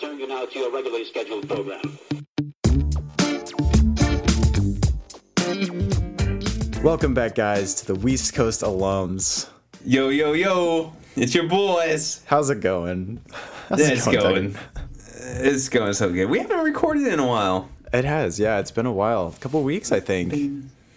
return you now to your regularly scheduled program. Welcome back, guys, to the West Coast alums. Yo, yo, yo! It's your boys. How's it going? How's Yeah, it's going. Tucker? It's going so good. We haven't recorded in a while. It has, yeah. It's been a while, a couple weeks, I think,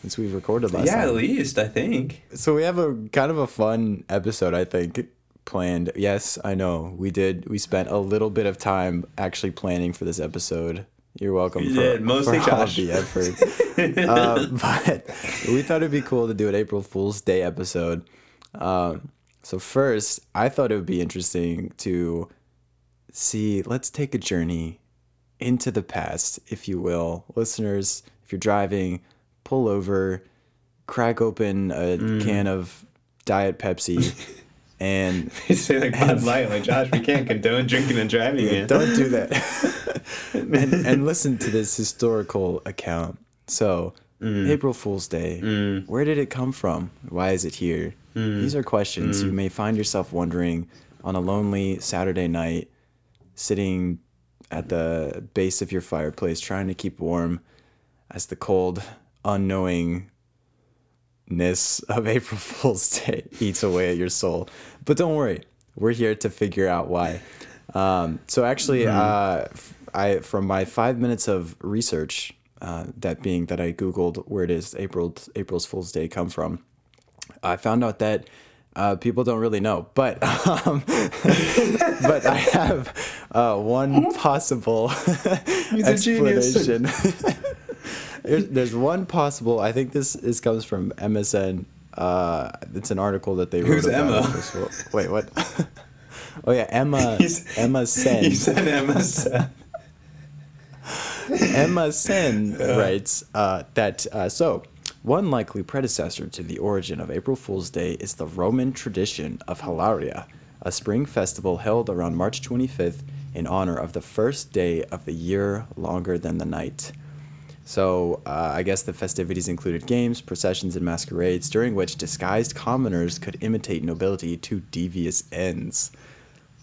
since we've recorded last yeah, at least I think. So we have a kind of a fun episode, I think, planned. Yes, I know we did. We spent a little bit of time actually planning for this episode. You're welcome We for, did, mostly for all Josh. the effort. um, but we thought it'd be cool to do an April Fool's Day episode. Um, so first, I thought it would be interesting to see. Let's take a journey into the past, if you will, listeners. If you're driving, pull over, crack open a Mm. can of Diet Pepsi, and You say like Bud Light, like Josh, we can't condone drinking and driving. man. don't do that. and, and listen to this historical account. So, mm. April Fool's Day, mm. where did it come from? Why is it here? Mm. These are questions you may find yourself wondering on a lonely Saturday night, sitting at the base of your fireplace, trying to keep warm as the cold, unknowingness of April Fool's Day eats away at your soul. But don't worry, we're here to figure out why. Um, so actually, uh, f- I from my five minutes of research, uh, that being that I googled where does April April's Fool's Day come from, I found out that uh, people don't really know, but um, but I have uh, one possible explanation. There's, there's one possible. I think this is comes from MSN. Uh, it's an article that they wrote Who's about. Emma? this. Well, Wait, what? oh yeah, Emma. He's- Emma Sen. You said Emma said. Emma Sen writes uh, that uh, so one likely predecessor to the origin of April Fool's Day is the Roman tradition of Hilaria, a spring festival held around March 25th in honor of the first day of the year longer than the night. So, uh, I guess the festivities included games, processions, and masquerades, during which disguised commoners could imitate nobility to devious ends.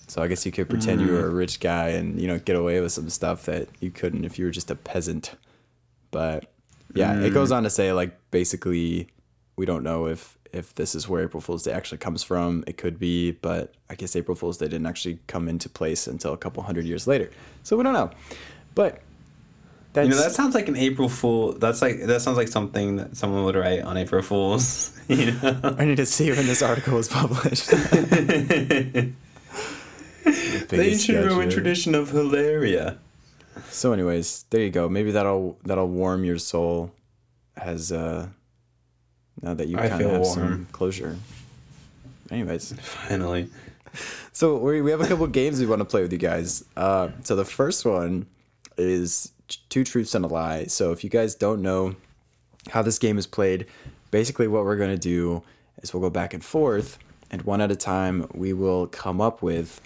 So, I guess you could pretend you were a rich guy and, you know, get away with some stuff that you couldn't if you were just a peasant. But, yeah, it goes on to say, like, basically, we don't know if if this is where April Fool's Day actually comes from. It could be, but I guess April Fool's Day didn't actually come into place until a couple hundred years later. So, we don't know. But, that's, You know, that sounds like an April Fool. That's like that sounds like something that someone would write on April Fools. You know. I need to see when this article was published. the ancient Roman tradition of Hilaria. So, anyways, there you go. Maybe that'll that'll warm your soul, as uh, now that you kind of have some closure. Anyways, Finally. so we we have a couple games we want to play with you guys. Uh, so the first one is two truths and a lie. So if you guys don't know how this game is played, basically what we're gonna do is we'll go back and forth, and one at a time we will come up with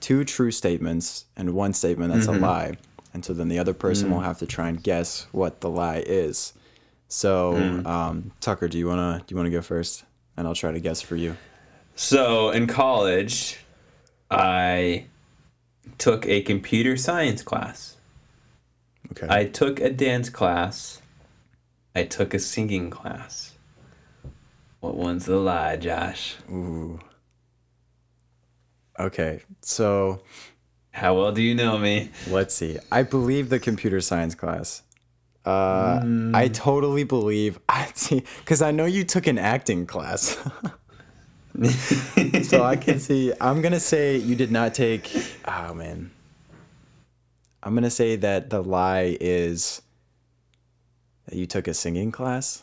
two true statements and one statement that's a mm-hmm. lie. And so then the other person will mm. have to try and guess what the lie is. So mm. um, Tucker, do you wanna do you wanna go first? And I'll try to guess for you. So in college, I took a computer science class. Okay. I took a dance class. I took a singing class. What one's the lie, Josh? Ooh. Okay, so How well do you know me? let's see. I believe the computer science class. Uh, I totally believe. I see, because I know you took an acting class. so I can see. I'm gonna say you did not take. Oh man. I'm gonna say that the lie is that you took a singing class.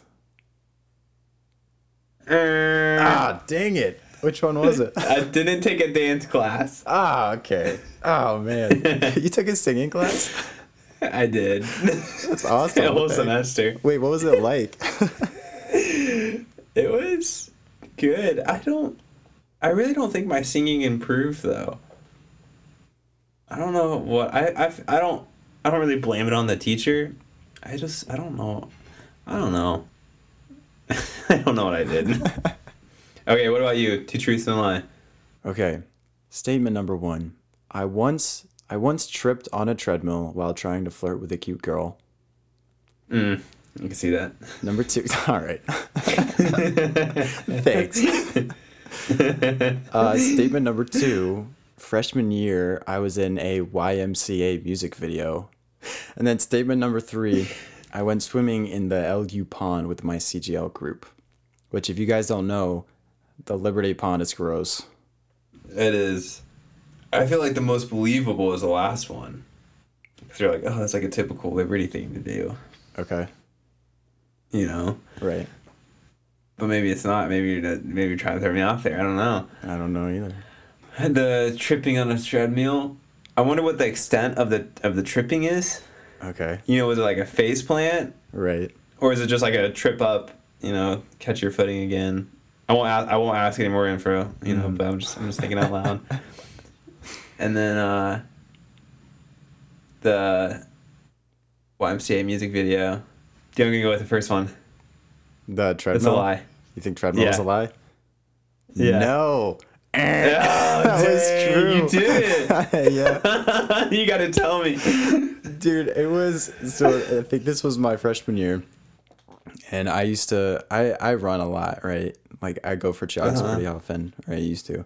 Ah, dang it! Which one was it? I didn't take a dance class. Ah, okay. Oh man, you took a singing class. I did. That's awesome. a whole Okay. semester. Wait, what was it like? It was good. I don't. I really don't think my singing improved though. I don't know what I I, I don't I don't really blame it on the teacher. I just I don't know. I don't know. I don't know what I did. okay, what about you? Two truths and a lie. okay. Statement number one. I once I once tripped on a treadmill while trying to flirt with a cute girl. You can see that. Number two. All right. Thanks. uh, statement number two. Freshman year, I was in a YMCA music video. And then statement number three. I went swimming in the LU pond with my CGL group. Which, if you guys don't know, the Liberty Pond is gross. It is. I feel like the most believable is the last one. Because you're like, oh, that's like a typical Liberty thing to do. Okay. You know? Right. But maybe it's not. Maybe you're not, maybe you're trying to throw me off there. I don't know. I don't know either. The tripping on a treadmill. I wonder what the extent of the of the tripping is. Okay. You know, was it like a face plant, Right. or is it just like a trip up? You know, catch your footing again. I won't. Ask, I won't ask any more info. You know, but I'm just I'm just thinking out loud. and then uh, the YMCA music video. Do you want to go with the first one? The treadmill. It's a lie. You think treadmill is a lie? Yeah. No. that was true. You did yeah. you got to tell me. Dude, it was so I think this was my freshman year. And I used to I I run a lot, right? Like I go for jogs Uh-huh. pretty often, or I used to.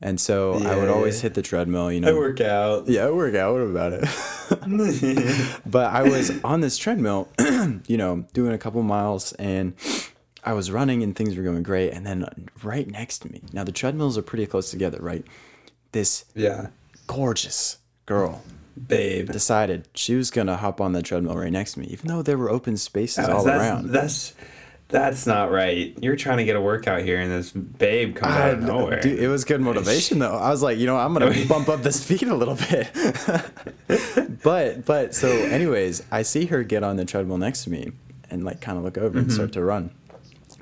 And so I would always hit the treadmill, you know. I work out. Yeah, I work out. What about it? but I was on this treadmill, you know, doing a couple miles, and I was running, and things were going great. And then right next to me, now the treadmills are pretty close together, right? This Yeah, gorgeous girl babe. decided she was gonna hop on the treadmill right next to me, even though there were open spaces all that's, around. That's that's not right. You're trying to get a workout here, and this babe comes I- out of nowhere. dude, it was good motivation though. I was like, you know, I'm gonna bump up the speed a little bit. but but so anyways, I see her get on the treadmill next to me and like kind of look over and Mm-hmm. start to run.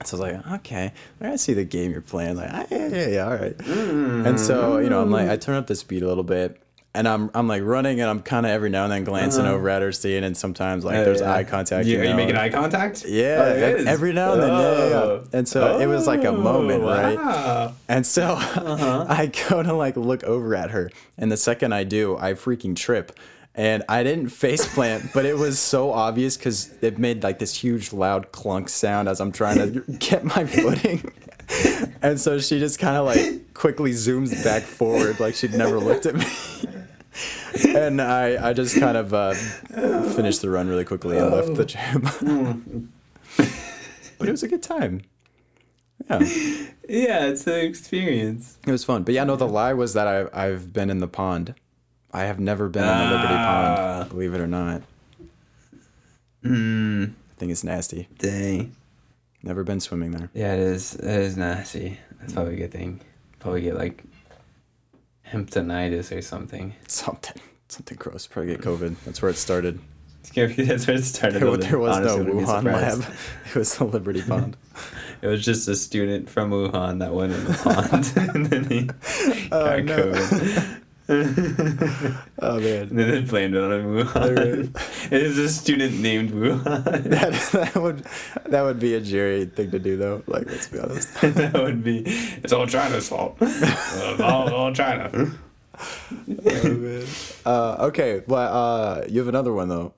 So I was like, okay, I see the game you're playing. Like, ah, yeah, yeah, yeah, all right. And so you know, I'm like, I turn up the speed a little bit. And I'm, I'm like running, and I'm kind of every now and then glancing over at her, seeing, and sometimes like Uh-huh. Yeah, there's yeah. eye contact. You, are you making eye contact? Yeah, Oh, every now and then. Yeah, yeah, yeah. Oh. And so it was like a moment, right? wow. And so Uh-huh. I go to like look over at her, and the second I do, I freaking trip. And I didn't face plant, but it was so obvious because it made like this huge loud clunk sound as I'm trying to get my footing. And so she just kind of like quickly zooms back forward like she'd never looked at me. And I, I just kind of uh, finished the run really quickly and left the gym. but it was a good time. Yeah. Yeah, it's an experience. It was fun. But yeah, no, the lie was that I, I've been in the pond. I have never been in the Liberty Ah. Pond, believe it or not. Hmm. I think it's nasty. Dang. Never been swimming there. Yeah, it is. It is nasty. That's probably a good thing. Probably get like hemptonitis or something. Something. Something gross. Probably get COVID. That's where it started. That's where it started. There, there was honestly no Wuhan lab. It was the Liberty Pond. It was just a student from Wuhan that went in the pond, and then he Oh, got no. COVID. Oh man. And then blamed it on Wuhan. it is a student named Wuhan. That, that would that would be a Jerry thing to do though. Like let's be honest. that would be. It's all China's fault. It's all, all China. Oh, Uh, okay, well, uh, you have another one though.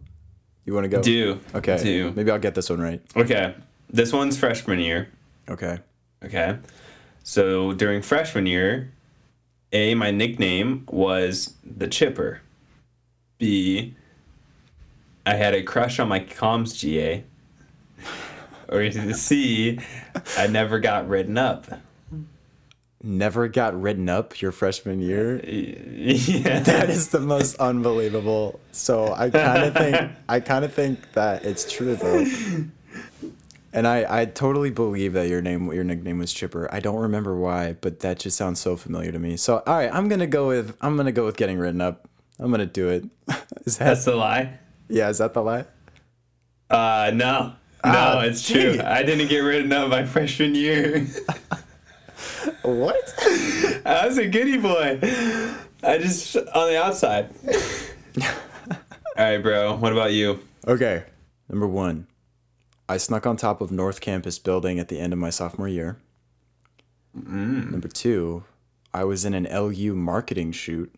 You want to go? Do. Okay. Do. Maybe I'll get this one right. Okay. This one's freshman year. Okay. Okay. So during freshman year, A, my nickname was the Chipper. B, I had a crush on my comms GA. Or C, I never got written up. Never got written up your freshman year. Yeah. That is the most unbelievable. So I kind of think I kind of think that it's true though. And I, I totally believe that your name your nickname was Chipper. I don't remember why, but that just sounds so familiar to me. So all right, I'm gonna go with I'm gonna go with getting written up. I'm gonna do it. Is that That's the lie? yeah? Is that the lie? Uh, no. No, Ah, it's dang true. I didn't get written up my freshman year. What? I was a goody boy. I just on the outside. All right, bro. What about you? Okay. Number one, I snuck on top of North Campus building at the end of my sophomore year. Number two, I was in an LU marketing shoot.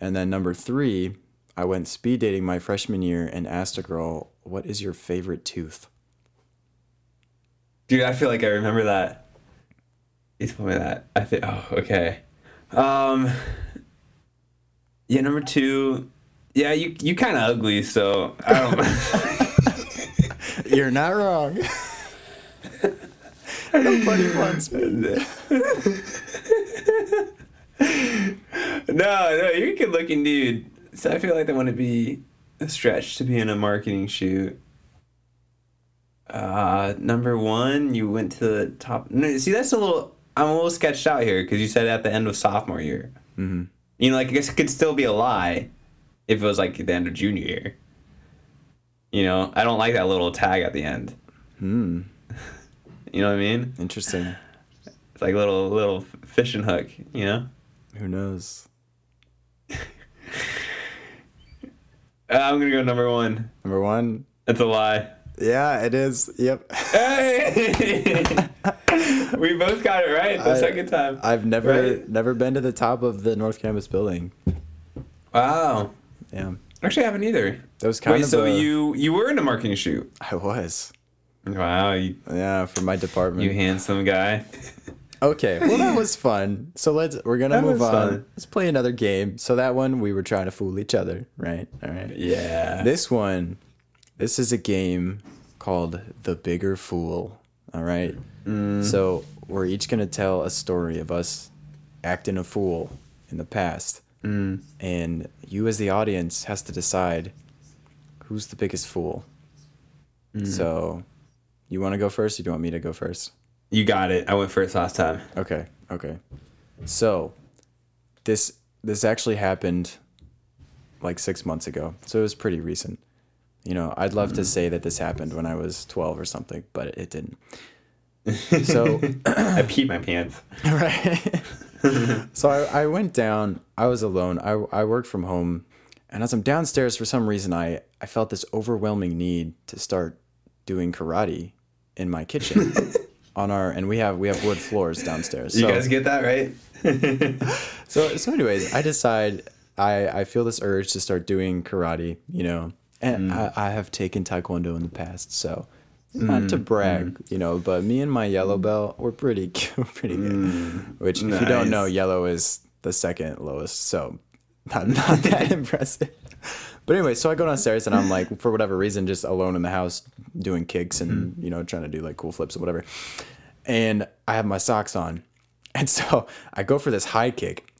And then number three, I went speed dating my freshman year and asked a girl, "What is your favorite tooth?" Dude, I feel like I remember that. You told me that. I think. Oh, okay. Um. Yeah, number two. Yeah, you you kind of ugly, so I don't. You're not wrong. no funny puns, man. no, no, you're a good looking dude. So I feel like that wouldn't be a stretch to be in a marketing shoot. Uh, number one, you went to the top. No, see, that's a little. I'm a little sketched out here because you said at the end of sophomore year. Mm-hmm. You know, like I guess it could still be a lie if it was like the end of junior year. You know, I don't like that little tag at the end. Hmm. You know what I mean? Interesting. It's like a little little fishing hook. You know. Who knows? Uh, I'm gonna go number one. Number one. It's a lie. Yeah, it is. Yep. Hey! we both got it right the I- second time. I've never Right? never been to the top of the North Campus building. Wow. Yeah, Actually, I haven't either. that was kind Wait, of. so a- you you were in a marketing shoot? I was. Wow, you, Yeah, for my department. you handsome guy. Okay, well that was fun. So let's we're gonna That move on. fun. Let's play another game. So that one we were trying to fool each other, right? All right. Yeah. This one, this is a game called The Bigger Fool. All right. Mm. So we're each gonna tell a story of us acting a fool in the past, Mm. and you as the audience has to decide who's the biggest fool. Mm. So, you want to go first? Or do you want me to go first? You got it. I went first last time. Okay, okay. So, this this actually happened like six months ago, so it was pretty recent. You know, I'd love to say that this happened when I was twelve or something, but it didn't. So, I peed my pants. right. so I, I went down. I was alone. I I worked from home, and as I'm downstairs, for some reason, I I felt this overwhelming need to start doing karate in my kitchen. on our and we have we have wood floors downstairs. You guys get that right? So so anyways, I decide I I feel this urge to start doing karate, you know. And mm. I, I have taken taekwondo in the past, so not to mm, brag, mm. you know, but me and my yellow mm. belt were pretty pretty good. Which if you don't know, yellow is the second lowest, so not not that impressive. But anyway, so I go downstairs and I'm like, for whatever reason, just alone in the house doing kicks and you know trying to do like cool flips or whatever. And I have my socks on, and so I go for this high kick,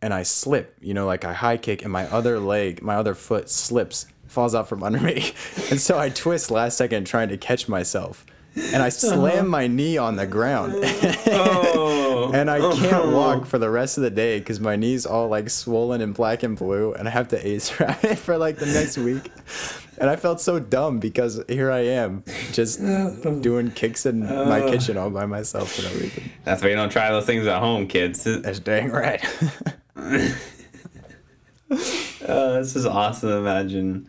and I slip. You know, like I high kick, and my other leg, my other foot slips, falls out from under me, and so I twist last second trying to catch myself, and I slam my knee on the ground. Oh. and I can't walk for the rest of the day because my knee's all like swollen and black and blue, and I have to ace wrap it for like the next week. And I felt so dumb because here I am, just doing kicks in my kitchen all by myself for no reason. That's why you don't try those things at home, kids. That's dang right. Uh, this is awesome. Imagine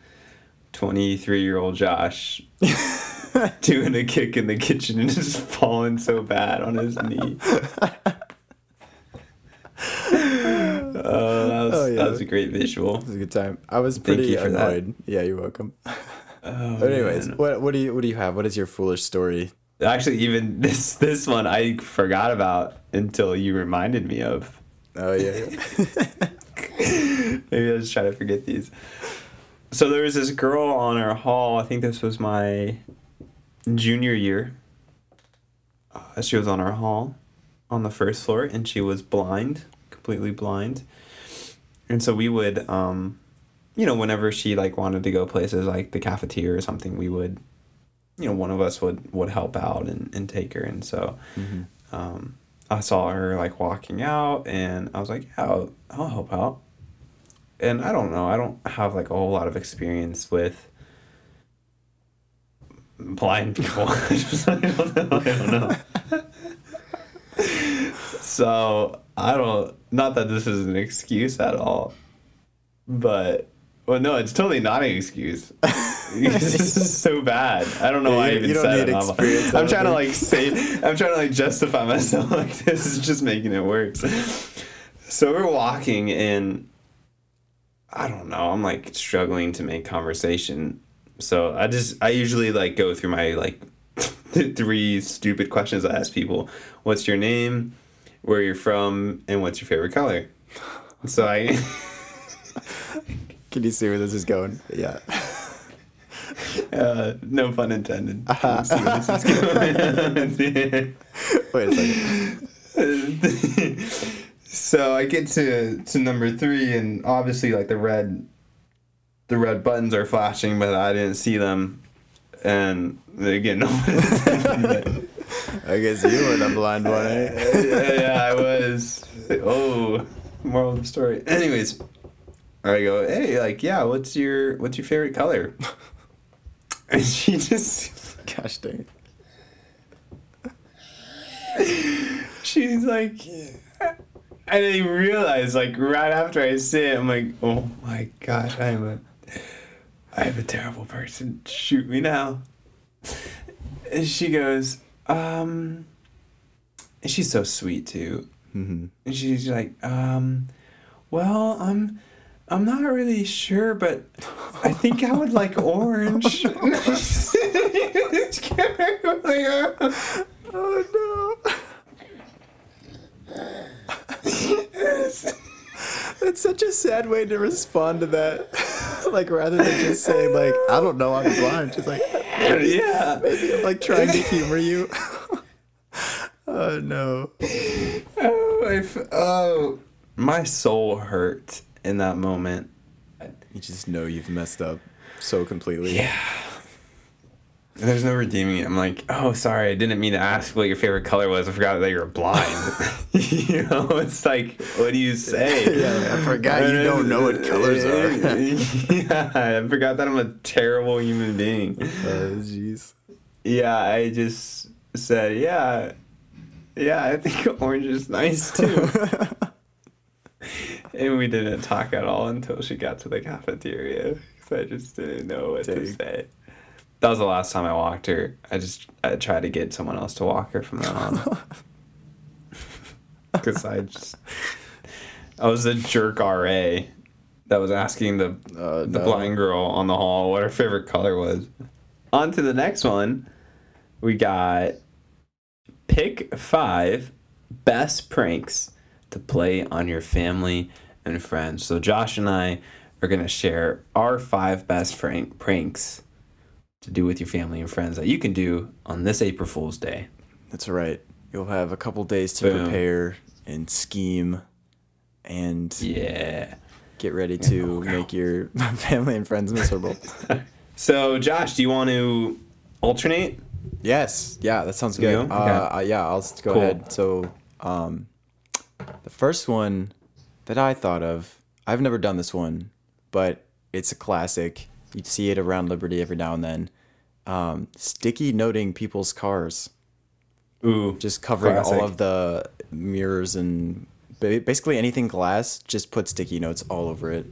23 year old Josh doing a kick in the kitchen and just falling so bad on his knee. Uh, that, was, Oh, yeah. that was a great visual. It was a good time. I was pretty for that. annoyed. Yeah, you're welcome. Oh, But anyways, man. what what do you what do you have? What is your foolish story? actually, even this this one I forgot about until you reminded me of. Oh yeah. yeah. Maybe I was trying to forget these. So there was this girl on our hall. I think this was my junior year. Uh, she was on our hall on the first floor, and she was blind, completely blind. And so we would, um, you know, whenever she like wanted to go places like the cafeteria or something, we would, you know, one of us would would help out and, and take her. And so, um, I saw her like walking out, and I was like, yeah, I'll, I'll help out and I don't know. I don't have like a whole lot of experience with blind people. I, just, I don't know. I don't know. so I don't. Not that this is an excuse at all, but well, no, it's totally not an excuse. This is so bad. I don't know Yeah, why I you- even you don't said need it. I'm, experience, I I'm trying to like say. I'm trying to like justify myself. Like this is just making it worse. So we're walking and I don't know. I'm like struggling to make conversation. So I just I usually like go through my like three stupid questions I ask people. What's your name? Where you're from? And what's your favorite color? So I Can you see where this is going? Yeah. uh, no pun intended. Let's see where this is going. Wait a second. So I get to to number three, and obviously, like the red, the red buttons are flashing, but I didn't see them. And again, no. I guess you were the blind one, eh? yeah, yeah, I was. Oh, moral of the story. Anyways, I go, hey, like, yeah, what's your what's your favorite color? And she just Gosh dang it. she's like and I realized like right after I say it, I'm like, oh my gosh, I'm a I'm a terrible person. Shoot me now. And she goes, um and she's so sweet too. Mhm. And she's like, um, well, I'm I'm not really sure, but I think I would like orange. Oh no. That's such a sad way to respond to that. like rather than just saying like, I don't know, I'm blind. Just like yeah. maybe I'm like trying to humor you. oh no. Oh, I f- oh, my soul hurt in that moment. You just know you've messed up so completely. Yeah. There's no redeeming it. I'm like, oh, sorry, I didn't mean to ask what your favorite color was. I forgot that you were blind. you know, it's like, what do you say? Yeah, I forgot you don't know what colors are. yeah, I forgot that I'm a terrible human being. Oh jeez. Yeah, I just said, yeah, yeah, I think orange is nice too. and we didn't talk at all until she got to the cafeteria because I just didn't know what to say. That was the last time I walked her. I just I tried to get someone else to walk her from then on. Because I just I was the jerk RA that was asking the Oh, the no. blind girl on the hall what her favorite color was. On to the next one. We got pick five best pranks to play on your family and friends. So Josh and I are gonna share our five best prank pranks to do with your family and friends that you can do on this April Fool's Day. That's right. You'll have a couple days to Boom. prepare and scheme and Yeah. get ready to make your family and friends miserable. So Josh, do you want to alternate? yes. Yeah, that sounds good. go? Uh, Okay. uh, yeah, I'll go Cool. ahead. So, um, the first one that I thought of, I've never done this one, but it's a classic. You'd see it around Liberty every now and then. Um, sticky noting people's cars. Ooh, just covering Classic. all of the mirrors and basically anything glass just put sticky notes all over it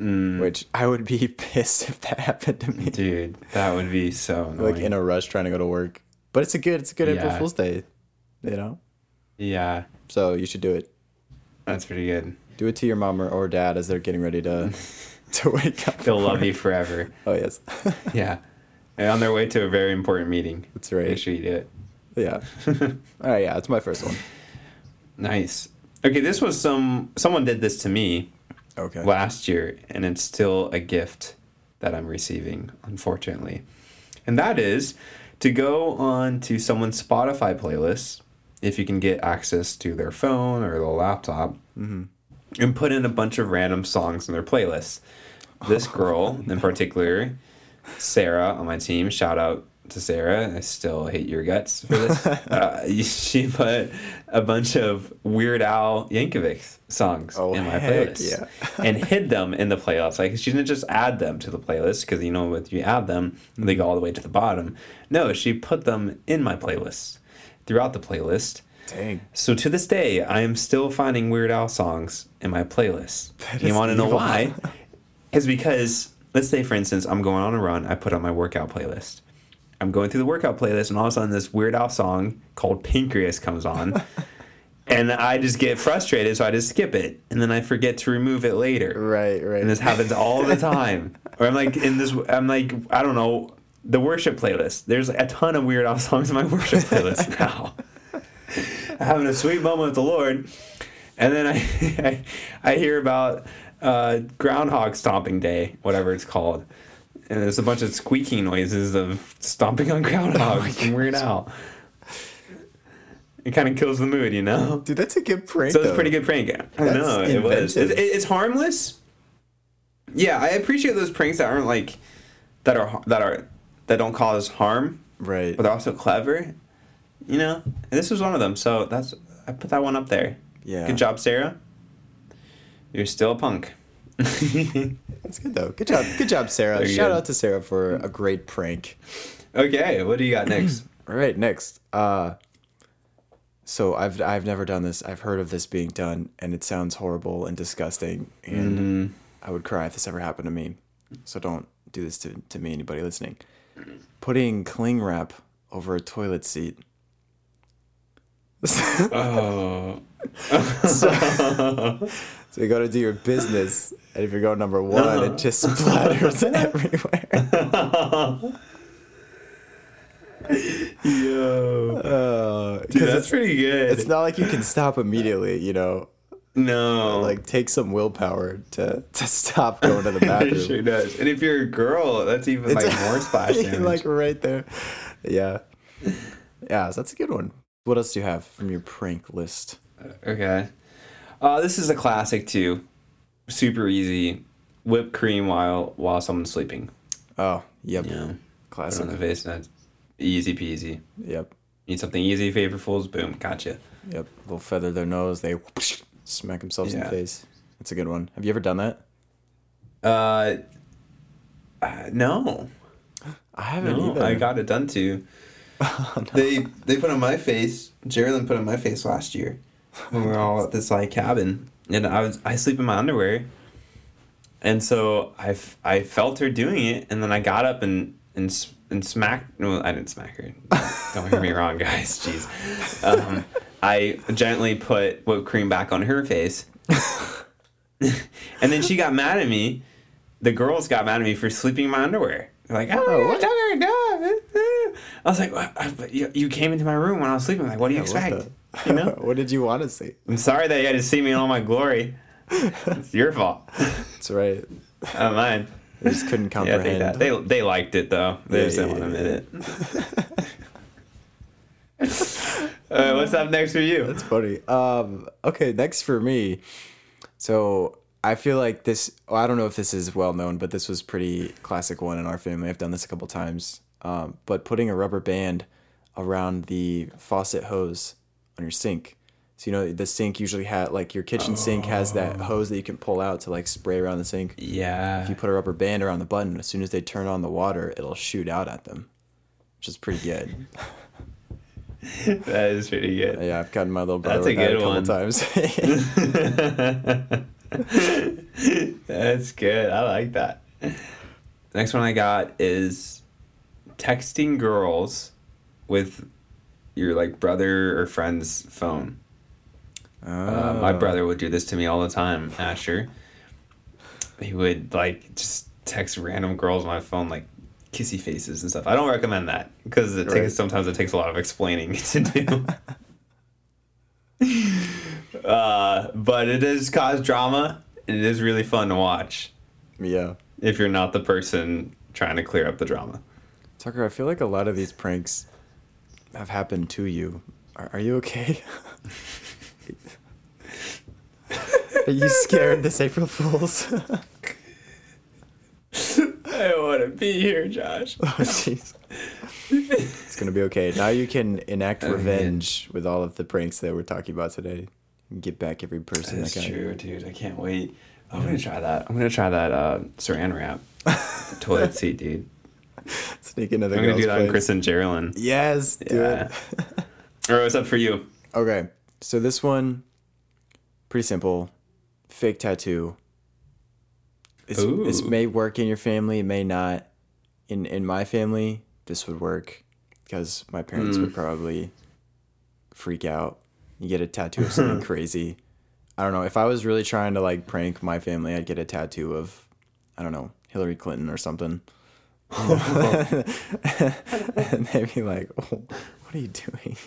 Mm. which i would be pissed if that happened to me dude, that would be so annoying. like in a rush trying to go to work but it's a good it's a good april fool's day you know yeah, so you should do it that's pretty good. do it to your mom or, or dad as they're getting ready to to wake up They'll love work. you forever. oh yes Yeah, and on their way to a very important meeting. that's right Make sure you do it. yeah all right yeah it's my first one Nice. Okay, this was some someone did this to me okay last year, and it's still a gift that I'm receiving, unfortunately. And that is to go on to someone's Spotify playlist, if you can get access to their phone or their laptop, mm-hmm. and put in a bunch of random songs in their playlist. This girl in particular, Sarah on my team, shout out to Sarah. I still hate your guts for this. uh, she put a bunch of Weird Al Yankovic songs Oh, in my playlist yeah. and hid them in the playlist. Like she didn't just add them to the playlist because you know if you add them, they go all the way to the bottom. No, she put them in my playlist throughout the playlist. dang So to this day, I am still finding Weird Al songs in my playlist. You want to know why? Is because let's say, for instance, I'm going on a run. I put on my workout playlist. I'm going through the workout playlist, and all of a sudden, this Weird Al song called "Pancreas" comes on, and I just get frustrated, so I just skip it, and then I forget to remove it later. Right, right. And this happens all the time. or I'm like in this. I'm like I don't know the worship playlist. There's a ton of Weird Al songs in my worship playlist now. Having a sweet moment with the Lord, and then I I, I hear about uh, Groundhog Stomping Day, whatever it's called, and there's a bunch of squeaking noises of stomping on groundhogs from Weird Al. It kind of kills the mood, you know. Dude, that's a good prank. So it's a pretty good prank. I know it was. It's, it's harmless. Yeah, I appreciate those pranks that aren't like that are that are that don't cause harm, Right. but they're also clever. You know, and this was one of them. So that's I put that one up there. Yeah. Good job, Sarah. You're still a punk. That's good though. Good job. Good job, Sarah. Very Shout good. out to Sarah for a great prank. okay, what do you got next? All right, next. Uh so I've I've never done this. I've heard of this being done and it sounds horrible and disgusting and Mm-hmm. I would cry if this ever happened to me. So don't do this to, to me, anybody listening. Putting cling wrap over a toilet seat. oh, So you go to do your business, and if you go number one, it just splatters everywhere. yo, Uh, dude, that's it's, pretty good. it's not like you can stop immediately, you know. no, Like take some willpower to to stop going to the bathroom. it sure does. And if you're a girl, that's even like more splash damage. like right there. Yeah. Yeah, so that's a good one. What else do you have from your prank list? Okay. Uh, this is a classic too. Super easy. Whipped cream while while someone's sleeping. Oh, yep. Yeah. Put Classic. on the face. And that's easy peasy. Yep. Need something easy, favorfuls. Boom, gotcha. Yep. They'll feather their nose, they smack themselves in the face. That's a good one. Have you ever done that? Uh, uh no, I haven't no, either. I got it done too. They they put on my face. Geraldine put on my face last year when we were all at this like cabin, and I was I sleep in my underwear, and so I, f- I felt her doing it, and then I got up and and and smacked. No, I didn't smack her. Don't hear me wrong, guys. Jeez. Um, I gently put whipped cream back on her face, and then she got mad at me. The girls got mad at me for sleeping in my underwear. They're like, oh, what? what? I was like, what? But you, you came into my room when I was sleeping. Like, what do you What expect? You know? what did you want to see? I'm sorry that you had to see me in all my glory. It's your fault, That's right. not mine. They just couldn't Yeah, I comprehend. that they they liked it though. They Yeah, just didn't yeah, want to yeah. admit it. what's up next for you? That's funny. Um, okay, next for me. So I feel like this. Well, I don't know if this is well known, but this was pretty classic one in our family. I've done this a couple times. Um, but putting a rubber band around the faucet hose on your sink. So you know the sink usually had like your kitchen sink has that oh. hose that you can pull out to like spray around the sink. Yeah. If you put a rubber band around the button, as soon as they turn on the water, it'll shoot out at them, which is pretty good. that is pretty good. Yeah, I've gotten my little brother That's a with that good a couple one. times. That's good. I like that. The next one I got is texting girls with your like brother or friend's phone. Uh, my Oh. brother would do this to me all the time, Asher. He would like just text random girls on my phone like kissy faces and stuff. I don't recommend that because it Right. takes sometimes it takes a lot of explaining to do. uh, but it does cause drama and it is really fun to watch Yeah. if you're not the person trying to clear up the drama. Tucker, I feel like a lot of these pranks have happened to you. Are, are you okay? are you scared this April Fool's? I don't want to be here, Josh. oh, jeez. It's gonna be okay. Now you can enact Oh, man. revenge with all of the pranks that we're talking about today. And get back every person That's that true, dude. I can't wait. I'm gonna try that. I'm gonna try that uh, saran wrap. the toilet seat, dude. Sneak into the I'm gonna do that on. Chris and Geraldine. Yes, do Yeah. it. All right, what's up for you? Okay, so this one, pretty simple, fake tattoo. It's, this may work in your family, it may not. In in my family, this would work because my parents Hmm. would probably freak out. You get a tattoo of something crazy. I don't know. If I was really trying to like prank my family, I'd get a tattoo of, I don't know, Hillary Clinton or something. And they'd be like, oh, "What are you doing?"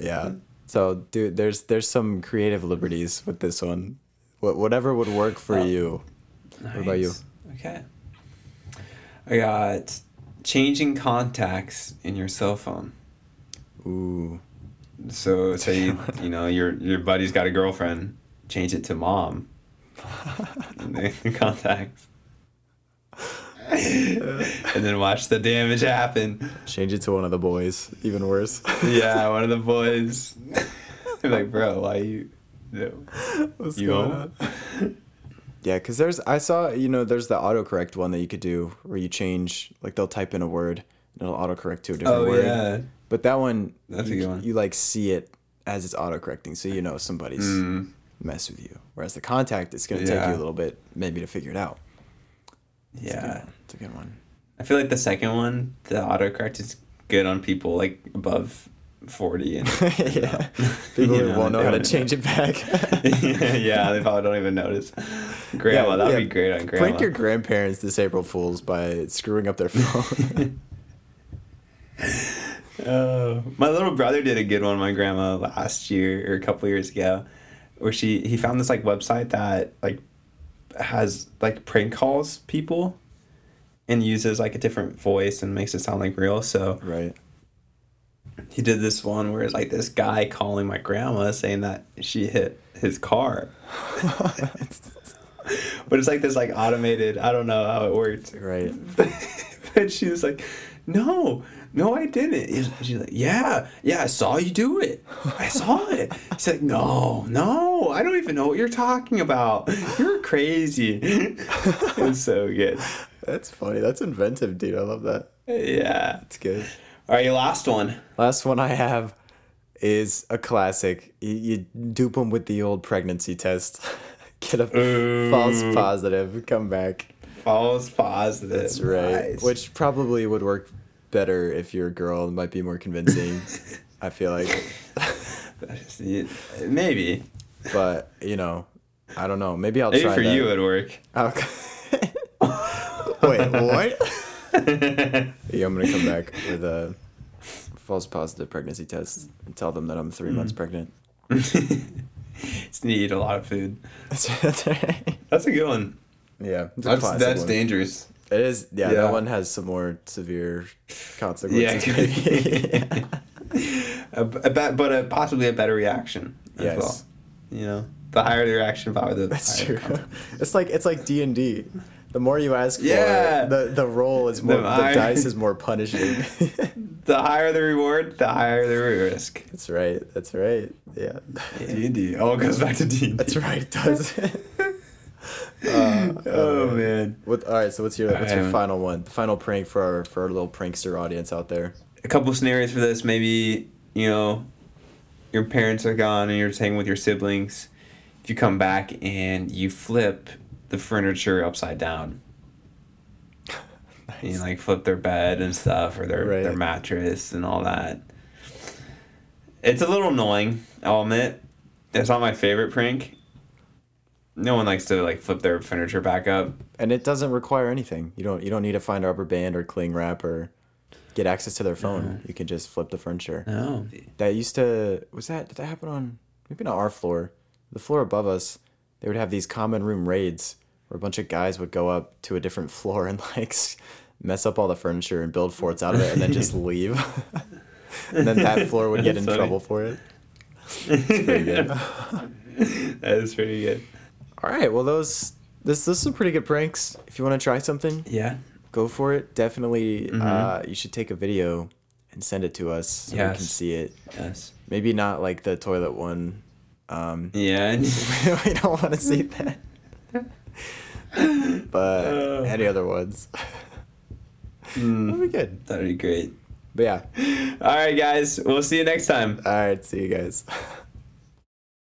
Yeah. So, dude, there's there's some creative liberties with this one. What whatever would work for Oh. you. What about you? Okay. I got changing contacts in your cell phone. Ooh. So say you, you know your your buddy's got a girlfriend, change it to mom. the contacts. and then watch the damage happen. Change it to one of the boys. Even worse. Yeah, one of the boys. Like, bro, why you? No. What's You going on? Yeah, because there's I saw you know there's the autocorrect one that you could do where you change like they'll type in a word and it'll autocorrect to a different Oh word. yeah. But that one That's a you, good one. you like see it as it's autocorrecting, so you know somebody's Mm. mess with you. Whereas the contact, it's gonna take you a little bit maybe to figure it out. It's Yeah. one. it's a good one. I feel like the second one, the autocorrect is good on people like above forty and yeah, people You who know, won't know they how to wouldn't- change it back. yeah, they probably don't even notice. Grandma, Yeah, that'd yeah. be great on grandma. Prank your grandparents this April Fools by screwing up their phone. Oh, my little brother did a good one. My grandma last year or a couple years ago, where she he found this like website that like has like prank calls people, and uses like a different voice and makes it sound like real. So right. he did this one where it's like this guy calling my grandma saying that she hit his car. but it's like this like automated. I don't know how it works. Right. but she was like, "No, no, I didn't." He's- She's like, "Yeah, yeah, I saw you do it. I saw it." He's like, "No, no, I don't even know what you're talking about. You're crazy." it's so good. That's funny. That's inventive, dude. I love that. Yeah. It's good. All right, your last one. Last one I have is a classic. You, you dupe them with the old pregnancy test. Get a Ooh. false positive. Come back. False positive. That's right. Nice. Which probably would work better if you're a girl. It might be more convincing. I feel like. maybe But you know, I don't know. Maybe I'll maybe try for that. you it'd work. Okay. Wait, what? Yeah, I'm gonna come back with a false positive pregnancy test and tell them that I'm three months mm. pregnant. Just need to eat a lot of food. That's, that's right. That's a good one. Yeah, That's that's dangerous. It is. Yeah, Yeah. that one has some more severe Yeah, consequences. maybe. a, a be- but a, possibly a better reaction as Yes. well. You know, the higher the reaction, probably the That's higher true. It's like it's like D and D. The more you ask for, the the roll is more. The The, higher- dice is more punishing. The higher the reward, the higher the risk. that's right. That's right. Yeah. D and D. All goes back to D. That's right. It does. Uh, Oh uh, man. What, all right. So what's your what's your Alright. final one? The final prank for our for our little prankster audience out there. A couple scenarios for this. Maybe you know, your parents are gone and you're just hanging with your siblings. If you come back and you flip the furniture upside down. You like flip their bed and stuff or their, Right. their mattress and all that. It's a little annoying, I'll admit. It's not my favorite prank. No one likes to like flip their furniture back up. And it doesn't require anything. You don't you don't need to find a rubber band or cling wrap or get access to their phone. You can just flip the furniture. No. That used to was that did that happen on maybe not our floor, the floor above us. They would have these common room raids where a bunch of guys would go up to a different floor and like mess up all the furniture and build forts out of it and then just leave. and then that floor would get in That's funny. trouble for it. It's pretty good. that is pretty good. All right, well those this this is some pretty good pranks. If you want to try something, Yeah. go for it. Definitely, Mhm. uh, you should take a video and send it to us so we can see it. Yes. Maybe not like the toilet one. Um, Yeah. we don't want to see that. but Uh. any other ones, that'd Mm, be good. that'd be great. But yeah, All right, guys. We'll see you next time. all right. See you guys.